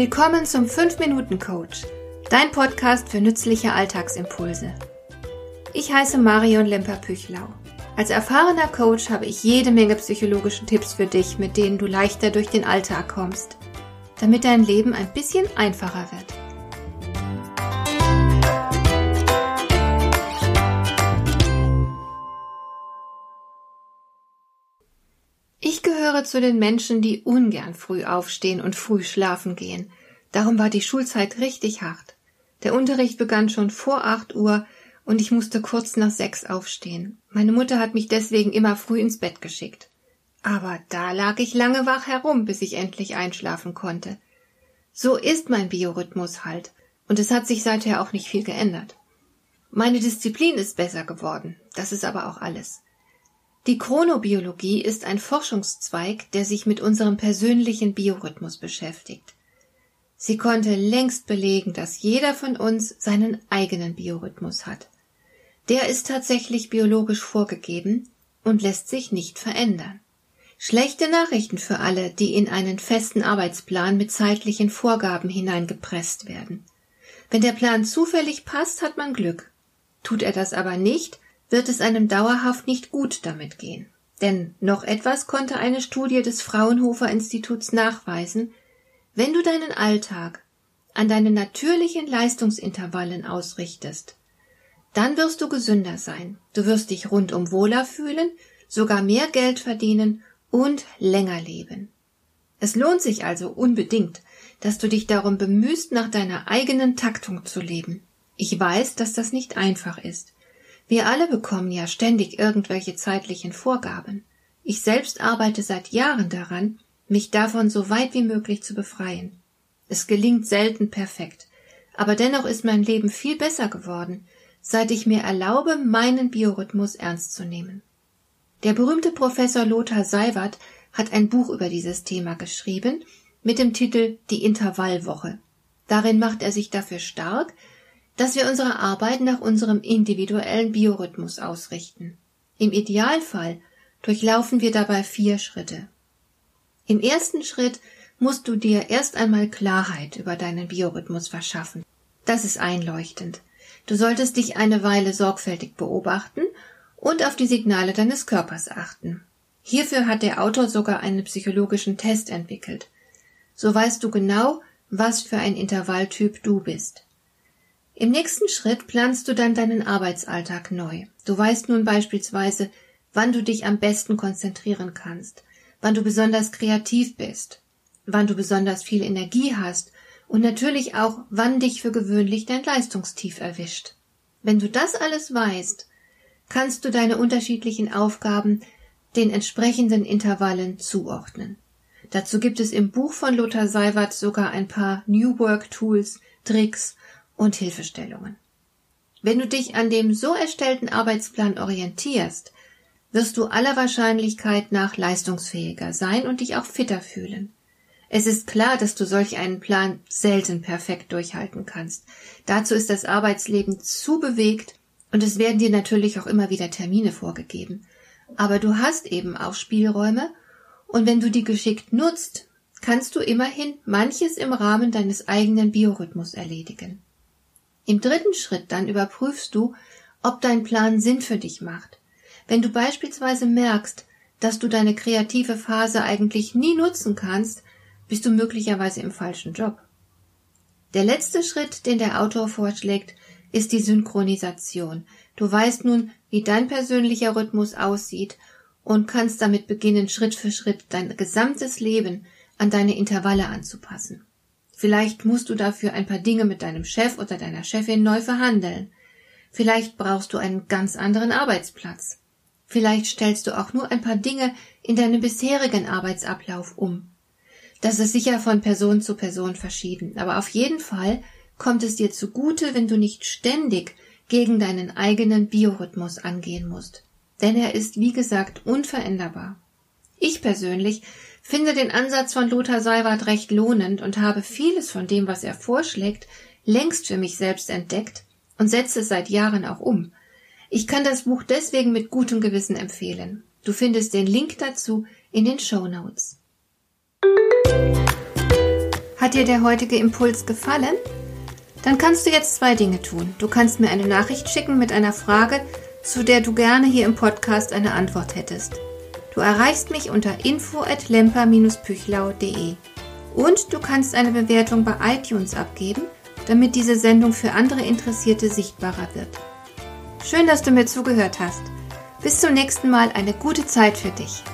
Willkommen zum 5-Minuten-Coach, dein Podcast für nützliche Alltagsimpulse. Ich heiße Marion Lemper-Püchlau. Als erfahrener Coach habe ich jede Menge psychologische Tipps für dich, mit denen du leichter durch den Alltag kommst, damit dein Leben ein bisschen einfacher wird. Ich gehöre zu den Menschen, die ungern früh aufstehen und früh schlafen gehen. Darum war die Schulzeit richtig hart. Der Unterricht begann schon vor acht Uhr und ich musste kurz nach sechs aufstehen. Meine Mutter hat mich deswegen immer früh ins Bett geschickt. Aber da lag ich lange wach herum, bis ich endlich einschlafen konnte. So ist mein Biorhythmus halt, und es hat sich seither auch nicht viel geändert. Meine Disziplin ist besser geworden, das ist aber auch alles. Die Chronobiologie ist ein Forschungszweig, der sich mit unserem persönlichen Biorhythmus beschäftigt. Sie konnte längst belegen, dass jeder von uns seinen eigenen Biorhythmus hat. Der ist tatsächlich biologisch vorgegeben und lässt sich nicht verändern. Schlechte Nachrichten für alle, die in einen festen Arbeitsplan mit zeitlichen Vorgaben hineingepresst werden. Wenn der Plan zufällig passt, hat man Glück. Tut er das aber nicht, wird es einem dauerhaft nicht gut damit gehen. Denn noch etwas konnte eine Studie des Fraunhofer Instituts nachweisen, wenn du deinen Alltag an deinen natürlichen Leistungsintervallen ausrichtest, dann wirst du gesünder sein, du wirst dich rundum wohler fühlen, sogar mehr Geld verdienen und länger leben. Es lohnt sich also unbedingt, dass du dich darum bemühst, nach deiner eigenen Taktung zu leben. Ich weiß, dass das nicht einfach ist. Wir alle bekommen ja ständig irgendwelche zeitlichen Vorgaben. Ich selbst arbeite seit Jahren daran, mich davon so weit wie möglich zu befreien. Es gelingt selten perfekt, aber dennoch ist mein Leben viel besser geworden, seit ich mir erlaube, meinen Biorhythmus ernst zu nehmen. Der berühmte Professor Lothar Seiwert hat ein Buch über dieses Thema geschrieben mit dem Titel Die Intervallwoche. Darin macht er sich dafür stark, dass wir unsere Arbeit nach unserem individuellen Biorhythmus ausrichten. Im Idealfall durchlaufen wir dabei vier Schritte. Im ersten Schritt musst du dir erst einmal Klarheit über deinen Biorhythmus verschaffen. Das ist einleuchtend. Du solltest dich eine Weile sorgfältig beobachten und auf die Signale deines Körpers achten. Hierfür hat der Autor sogar einen psychologischen Test entwickelt. So weißt du genau, was für ein Intervalltyp du bist. Im nächsten Schritt planst du dann deinen Arbeitsalltag neu. Du weißt nun beispielsweise, wann du dich am besten konzentrieren kannst, wann du besonders kreativ bist, wann du besonders viel Energie hast und natürlich auch, wann dich für gewöhnlich dein Leistungstief erwischt. Wenn du das alles weißt, kannst du deine unterschiedlichen Aufgaben den entsprechenden Intervallen zuordnen. Dazu gibt es im Buch von Lothar Seiwert sogar ein paar New Work Tools, Tricks und Hilfestellungen. Wenn du dich an dem so erstellten Arbeitsplan orientierst, wirst du aller Wahrscheinlichkeit nach leistungsfähiger sein und dich auch fitter fühlen. Es ist klar, dass du solch einen Plan selten perfekt durchhalten kannst. Dazu ist das Arbeitsleben zu bewegt und es werden dir natürlich auch immer wieder Termine vorgegeben. Aber du hast eben auch Spielräume und wenn du die geschickt nutzt, kannst du immerhin manches im Rahmen deines eigenen Biorhythmus erledigen. Im dritten Schritt dann überprüfst du, ob dein Plan Sinn für dich macht. Wenn du beispielsweise merkst, dass du deine kreative Phase eigentlich nie nutzen kannst, bist du möglicherweise im falschen Job. Der letzte Schritt, den der Autor vorschlägt, ist die Synchronisation. Du weißt nun, wie dein persönlicher Rhythmus aussieht und kannst damit beginnen, Schritt für Schritt dein gesamtes Leben an deine Intervalle anzupassen. Vielleicht musst du dafür ein paar Dinge mit deinem Chef oder deiner Chefin neu verhandeln. Vielleicht brauchst du einen ganz anderen Arbeitsplatz. Vielleicht stellst du auch nur ein paar Dinge in deinem bisherigen Arbeitsablauf um. Das ist sicher von Person zu Person verschieden, aber auf jeden Fall kommt es dir zugute, wenn du nicht ständig gegen deinen eigenen Biorhythmus angehen musst. Denn er ist, wie gesagt, unveränderbar. Ich persönlich finde den Ansatz von Lothar Seiwert recht lohnend und habe vieles von dem, was er vorschlägt, längst für mich selbst entdeckt und setze es seit Jahren auch um. Ich kann das Buch deswegen mit gutem Gewissen empfehlen. Du findest den Link dazu in den Show Notes. Hat dir der heutige Impuls gefallen? Dann kannst du jetzt zwei Dinge tun. Du kannst mir eine Nachricht schicken mit einer Frage, zu der du gerne hier im Podcast eine Antwort hättest. Du erreichst mich unter info@lemper-püchlau.de. Und du kannst eine Bewertung bei iTunes abgeben, damit diese Sendung für andere Interessierte sichtbarer wird. Schön, dass du mir zugehört hast. Bis zum nächsten Mal eine gute Zeit für dich.